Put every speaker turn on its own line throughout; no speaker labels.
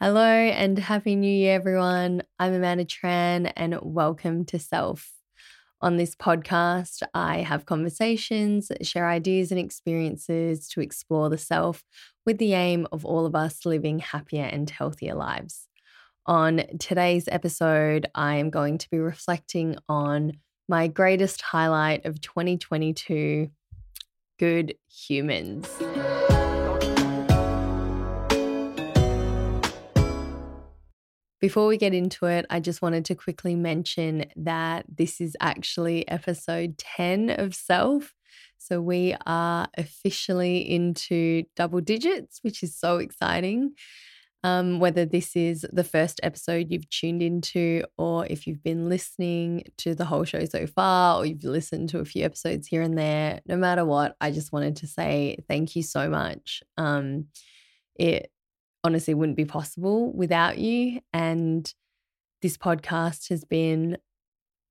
Hello and Happy New Year, everyone. I'm Amanda Tran and welcome to Self. On this podcast, I have conversations, share ideas and experiences to explore the self with the aim of all of us living happier and healthier lives. On today's episode, I am going to be reflecting on my greatest highlight of 2022 good humans. Before we get into it, I just wanted to quickly mention that this is actually episode 10 of Self. So we are officially into double digits, which is so exciting. Um, whether this is the first episode you've tuned into, or if you've been listening to the whole show so far, or you've listened to a few episodes here and there, no matter what, I just wanted to say thank you so much. Um, it honestly wouldn't be possible without you. And this podcast has been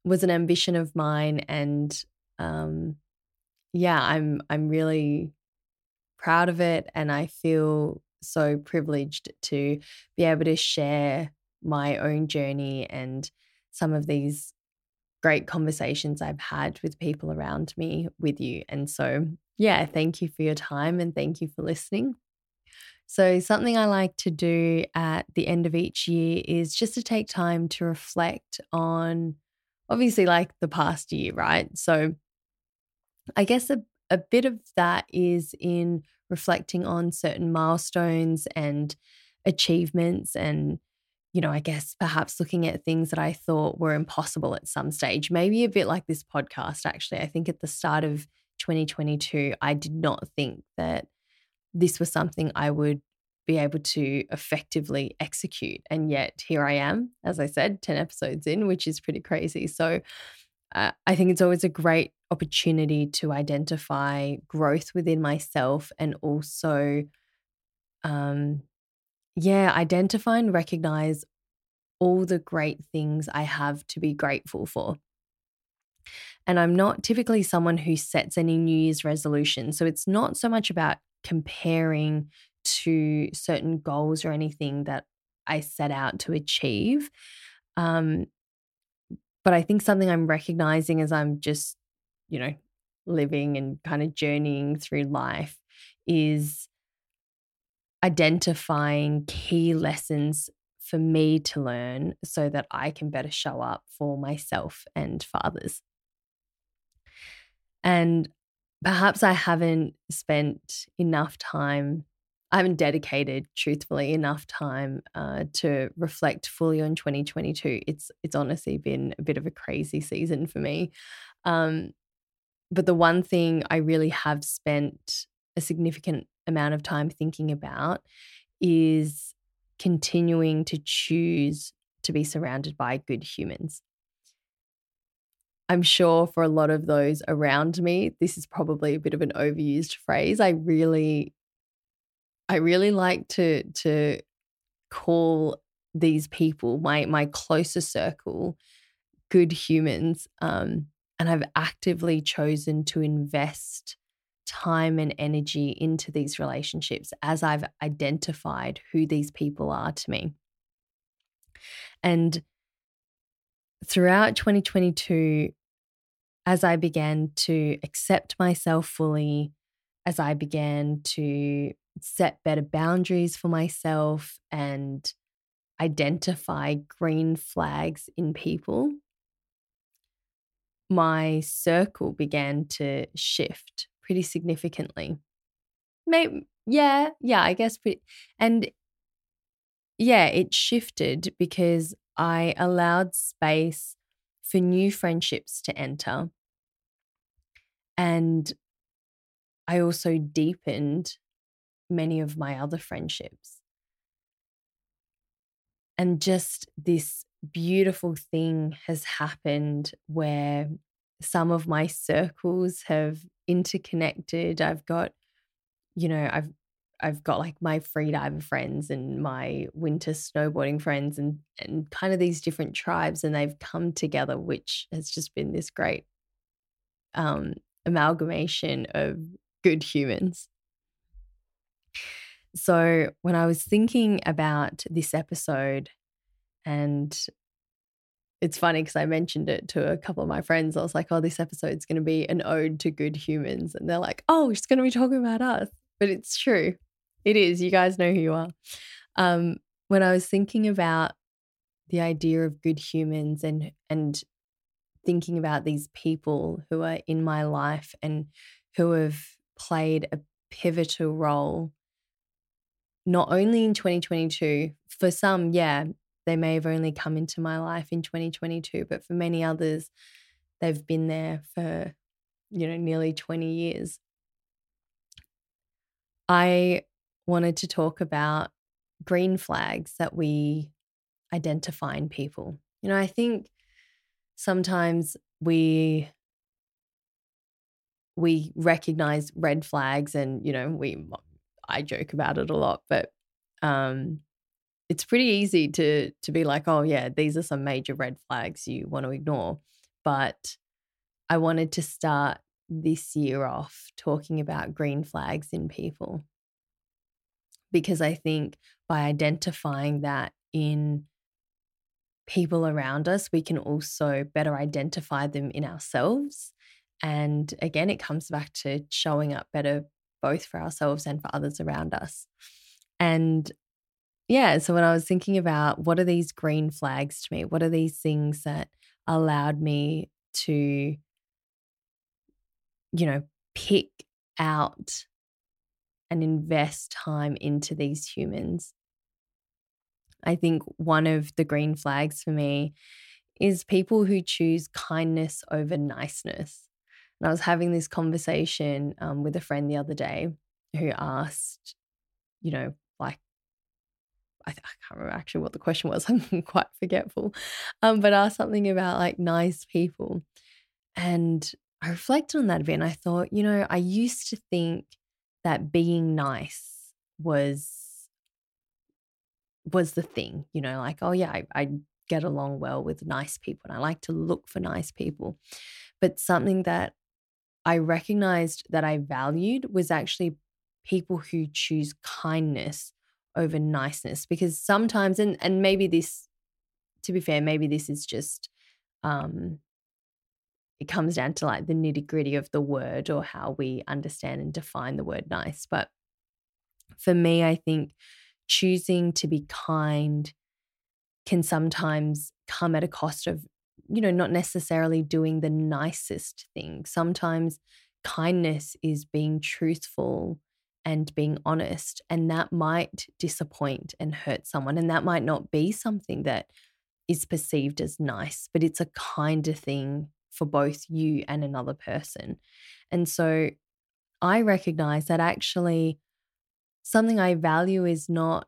was an ambition of mine, and um, yeah, I'm I'm really proud of it, and I feel so privileged to be able to share my own journey and some of these great conversations I've had with people around me with you. And so, yeah, thank you for your time and thank you for listening. So, something I like to do at the end of each year is just to take time to reflect on obviously like the past year, right? So, I guess a, a bit of that is in reflecting on certain milestones and achievements and you know, I guess perhaps looking at things that I thought were impossible at some stage, maybe a bit like this podcast, actually. I think at the start of 2022, I did not think that this was something I would be able to effectively execute. And yet here I am, as I said, 10 episodes in, which is pretty crazy. So uh, I think it's always a great opportunity to identify growth within myself and also, um, yeah, identify and recognize all the great things I have to be grateful for. And I'm not typically someone who sets any New Year's resolutions. So it's not so much about comparing to certain goals or anything that I set out to achieve. Um, but I think something I'm recognizing as I'm just, you know, living and kind of journeying through life is identifying key lessons for me to learn so that I can better show up for myself and for others. And perhaps I haven't spent enough time, I haven't dedicated, truthfully, enough time uh, to reflect fully on 2022. It's it's honestly been a bit of a crazy season for me. Um, but the one thing I really have spent a significant amount of time thinking about is continuing to choose to be surrounded by good humans. I'm sure for a lot of those around me, this is probably a bit of an overused phrase. I really, I really like to to call these people my my closer circle good humans. Um, and I've actively chosen to invest time and energy into these relationships as I've identified who these people are to me. And throughout 2022, as I began to accept myself fully, as I began to set better boundaries for myself and identify green flags in people, my circle began to shift pretty significantly. Maybe, yeah, yeah, I guess. Pretty, and yeah, it shifted because I allowed space for new friendships to enter. And I also deepened many of my other friendships. And just this beautiful thing has happened where some of my circles have interconnected. I've got, you know, I've I've got like my freediver friends and my winter snowboarding friends and and kind of these different tribes and they've come together which has just been this great um amalgamation of good humans. So, when I was thinking about this episode, and it's funny because I mentioned it to a couple of my friends. I was like, oh, this episode's going to be an ode to good humans. And they're like, oh, she's going to be talking about us. But it's true. It is. You guys know who you are. Um, when I was thinking about the idea of good humans and and thinking about these people who are in my life and who have played a pivotal role not only in 2022 for some yeah they may have only come into my life in 2022 but for many others they've been there for you know nearly 20 years i wanted to talk about green flags that we identify in people. You know i think sometimes we we recognize red flags and you know we i joke about it a lot but um it's pretty easy to to be like oh yeah these are some major red flags you want to ignore. But i wanted to start this year off talking about green flags in people because i think by identifying that in people around us, we can also better identify them in ourselves. And again, it comes back to showing up better both for ourselves and for others around us. And yeah, so when I was thinking about what are these green flags to me, what are these things that allowed me to, you know, pick out and invest time into these humans I think one of the green flags for me is people who choose kindness over niceness. And I was having this conversation um, with a friend the other day who asked, you know, like, I, th- I, can't remember actually what the question was. I'm quite forgetful, um, but asked something about like nice people. And I reflected on that a bit and I thought, you know, I used to think that being nice was was the thing, you know, like, oh, yeah, I, I get along well with nice people and I like to look for nice people. But something that I recognized that I valued was actually people who choose kindness over niceness because sometimes and and maybe this to be fair maybe this is just um it comes down to like the nitty gritty of the word or how we understand and define the word nice but for me i think choosing to be kind can sometimes come at a cost of, you know, not necessarily doing the nicest thing. Sometimes kindness is being truthful and being honest, and that might disappoint and hurt someone. And that might not be something that is perceived as nice, but it's a kinder thing for both you and another person. And so I recognize that actually something I value is not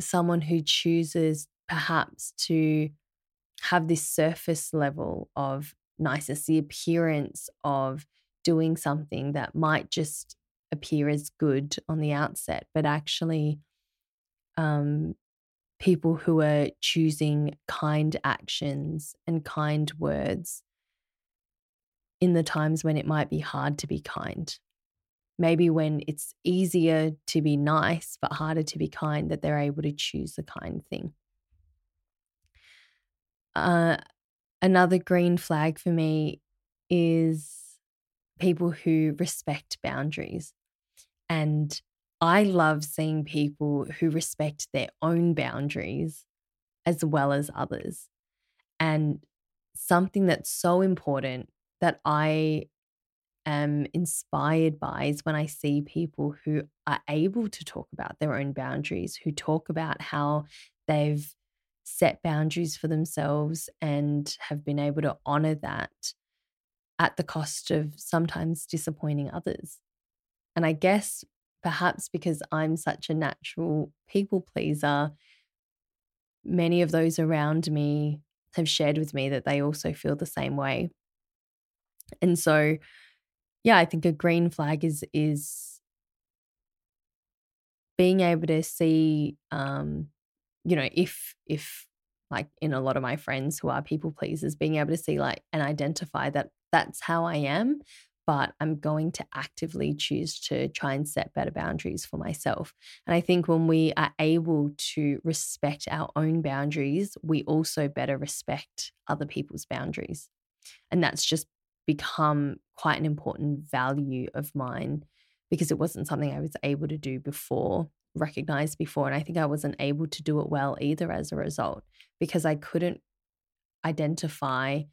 someone who chooses perhaps to have this surface level of niceness, the appearance of doing something that might just appear as good on the outset, but actually, um, people who are choosing kind actions and kind words in the times when it might be hard to be kind maybe when it's easier to be nice but harder to be kind, that they're able to choose the kind thing. Uh, another green flag for me is people who respect boundaries. And I love seeing people who respect their own boundaries as well as others. And something that's so important that I am inspired by is when I see people who are able to talk about their own boundaries, who talk about how they've set boundaries for themselves and have been able to honor that at the cost of sometimes disappointing others. And I guess perhaps because I'm such a natural people pleaser, many of those around me have shared with me that they also feel the same way. And so yeah, I think a green flag is is being able to see um you know if if like in a lot of my friends who are people pleasers being able to see like and identify that that's how I am but I'm going to actively choose to try and set better boundaries for myself. And I think when we are able to respect our own boundaries, we also better respect other people's boundaries. And that's just become quite an important value of mine because it wasn't something I was able to do before, recognized before. And I think I wasn't able to do it well either as a result because I couldn't identify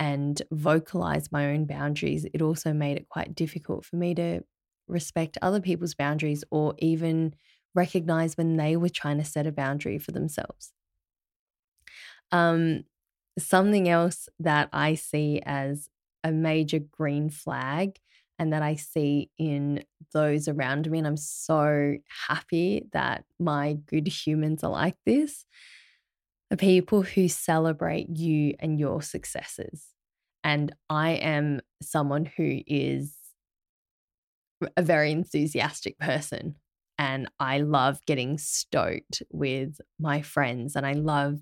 and vocalize my own boundaries, it also made it quite difficult for me to respect other people's boundaries or even recognize when they were trying to set a boundary for themselves. Um, something else that I see as a major green flag and that I see in those around me, and I'm so happy that my good humans are like this, are people who celebrate you and your successes. And I am someone who is a very enthusiastic person. And I love getting stoked with my friends and I love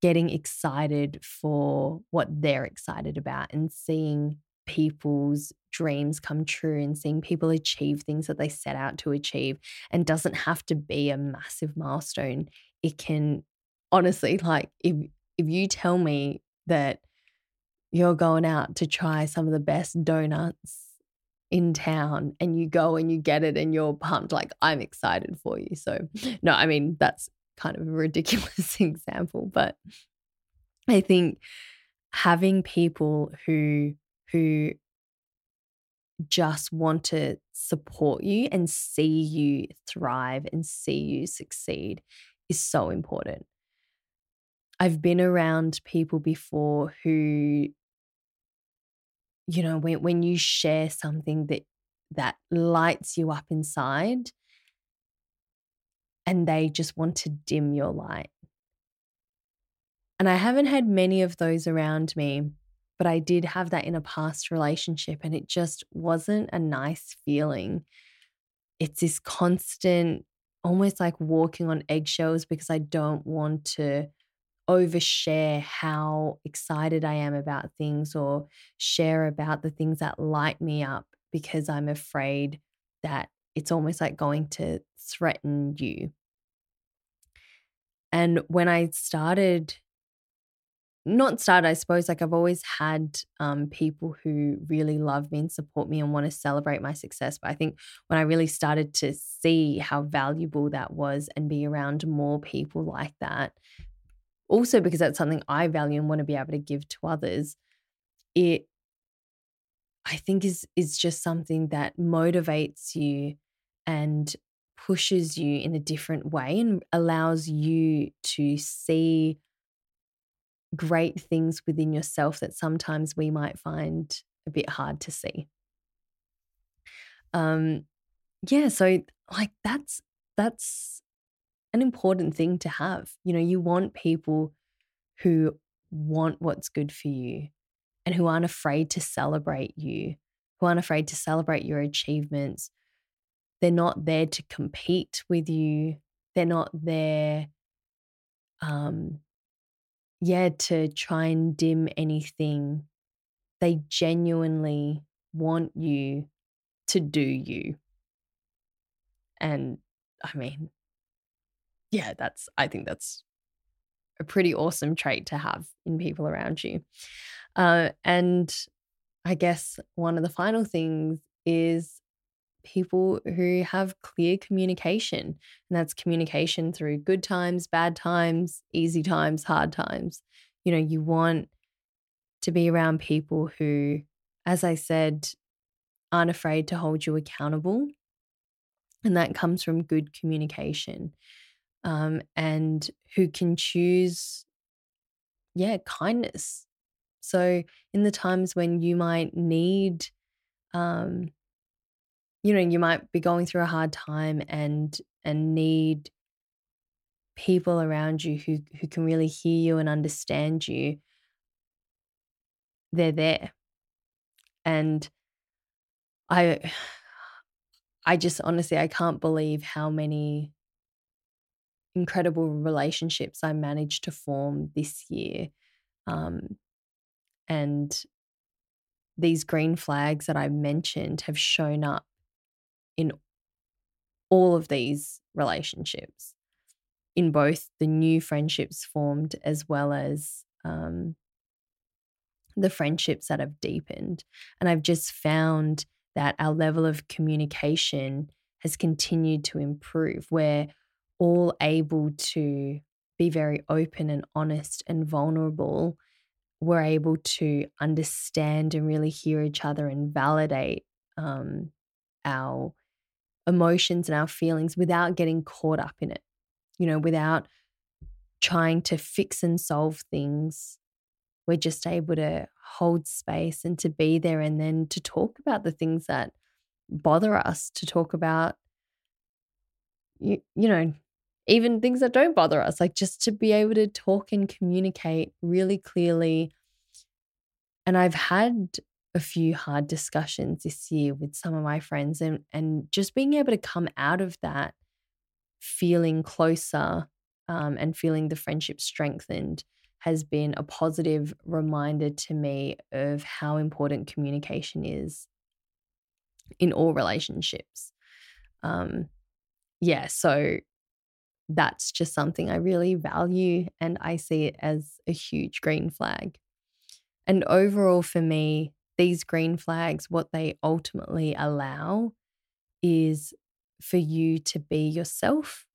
getting excited for what they're excited about and seeing people's dreams come true and seeing people achieve things that they set out to achieve and doesn't have to be a massive milestone it can honestly like if if you tell me that you're going out to try some of the best donuts in town and you go and you get it and you're pumped like I'm excited for you. So no, I mean that's kind of a ridiculous example, but I think having people who who just want to support you and see you thrive and see you succeed is so important. I've been around people before who you know when when you share something that that lights you up inside and they just want to dim your light. And i haven't had many of those around me but i did have that in a past relationship and it just wasn't a nice feeling. It's this constant almost like walking on eggshells because i don't want to overshare how excited I am about things or share about the things that light me up because I'm afraid that it's almost like going to threaten you. And when I started, not started, I suppose, like I've always had um, people who really love me and support me and want to celebrate my success. But I think when I really started to see how valuable that was and be around more people like that, also because that's something I value and want to be able to give to others, it I think is is just something that motivates you and pushes you in a different way and allows you to see great things within yourself that sometimes we might find a bit hard to see. Um yeah, so like that's that's an important thing to have. You know, you want people who want what's good for you and who aren't afraid to celebrate you, who aren't afraid to celebrate your achievements. They're not there to compete with you. They're not there, um, yeah, to try and dim anything. They genuinely want you to do you. And I mean, yeah, that's, I think that's a pretty awesome trait to have in people around you. Uh, and I guess one of the final things is people who have clear communication. And that's communication through good times, bad times, easy times, hard times. You know, you want to be around people who, as I said, aren't afraid to hold you accountable. And that comes from good communication um, and who can choose, yeah, kindness. So, in the times when you might need, um, you know, you might be going through a hard time and and need people around you who who can really hear you and understand you. They're there, and I, I just honestly I can't believe how many incredible relationships I managed to form this year. Um, and these green flags that I mentioned have shown up in all of these relationships, in both the new friendships formed as well as um, the friendships that have deepened. And I've just found that our level of communication has continued to improve. We're all able to be very open and honest and vulnerable. We're able to understand and really hear each other and validate um, our emotions and our feelings without getting caught up in it, you know, without trying to fix and solve things. We're just able to hold space and to be there and then to talk about the things that bother us, to talk about, you, you know, even things that don't bother us, like just to be able to talk and communicate really clearly. And I've had a few hard discussions this year with some of my friends and and just being able to come out of that feeling closer um, and feeling the friendship strengthened has been a positive reminder to me of how important communication is in all relationships. Um, yeah, so that's just something I really value and I see it as a huge green flag. And overall, for me, these green flags, what they ultimately allow is for you to be yourself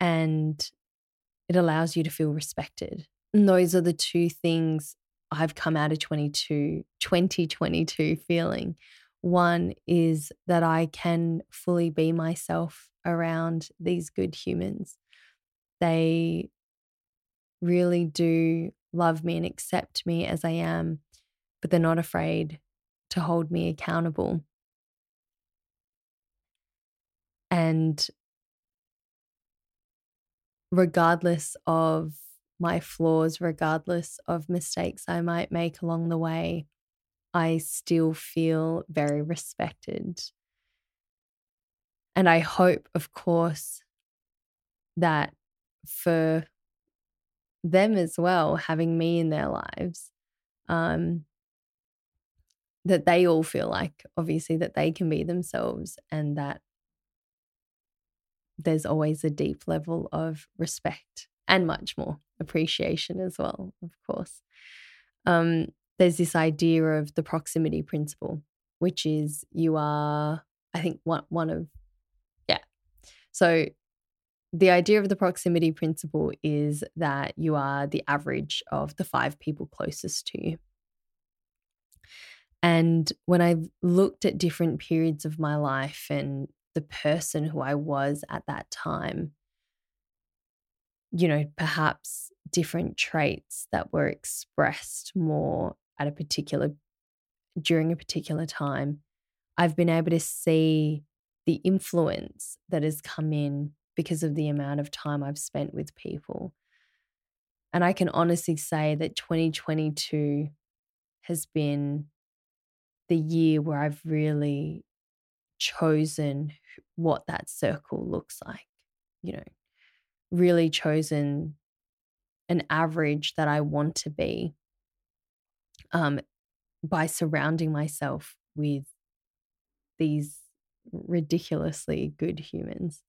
and it allows you to feel respected. And those are the two things I've come out of 22, 2022 feeling. One is that I can fully be myself around these good humans. They really do love me and accept me as I am but they're not afraid to hold me accountable. And regardless of my flaws, regardless of mistakes I might make along the way, I still feel very respected. And I hope, of course, that for them as well, having me in their lives, um, that they all feel like obviously that they can be themselves and that there's always a deep level of respect and much more appreciation as well of course. Um, there's this idea of the proximity principle which is you are i think one, one of so the idea of the proximity principle is that you are the average of the five people closest to you. And when I've looked at different periods of my life and the person who I was at that time, you know, perhaps different traits that were expressed more at a particular during a particular time, I've been able to see the influence that has come in because of the amount of time I've spent with people. And I can honestly say that 2022 has been the year where I've really chosen what that circle looks like, you know, really chosen an average that I want to be um, by surrounding myself with these ridiculously good humans.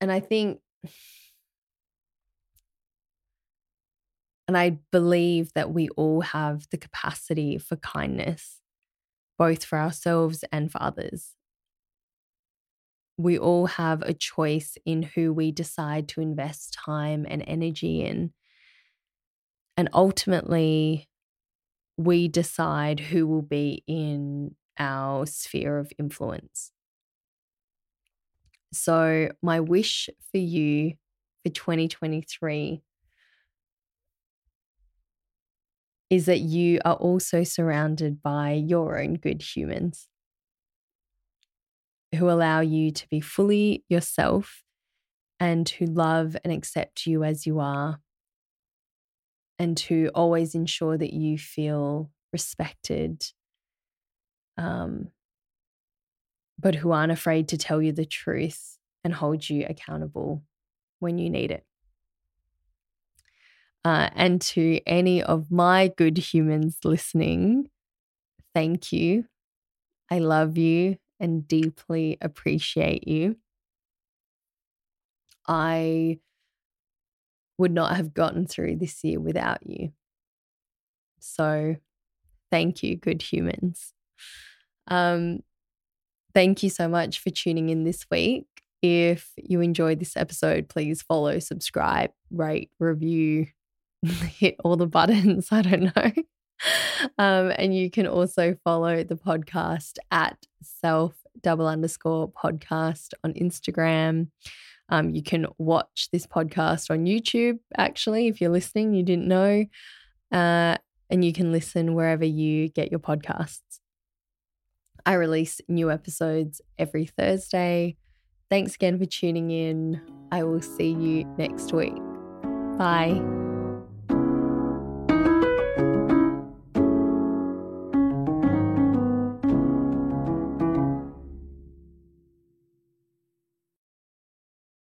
And I think And I believe that we all have the capacity for kindness, both for ourselves and for others. We all have a choice in who we decide to invest time and energy in. And ultimately, we decide who will be in our sphere of influence. So, my wish for you for 2023 is that you are also surrounded by your own good humans who allow you to be fully yourself and who love and accept you as you are and to always ensure that you feel respected um, but who aren't afraid to tell you the truth and hold you accountable when you need it Uh, and to any of my good humans listening, thank you. I love you and deeply appreciate you. I would not have gotten through this year without you. So, thank you, good humans. Um, thank you so much for tuning in this week. If you enjoyed this episode, please follow, subscribe, rate, review, hit all the buttons. I don't know. Um, and you can also follow the podcast at self double underscore podcast on Instagram. Um, you can watch this podcast on YouTube, actually, if you're listening, you didn't know. Uh, and you can listen wherever you get your podcasts. I release new episodes every Thursday. Thanks again for tuning in. I will see you next week. Bye.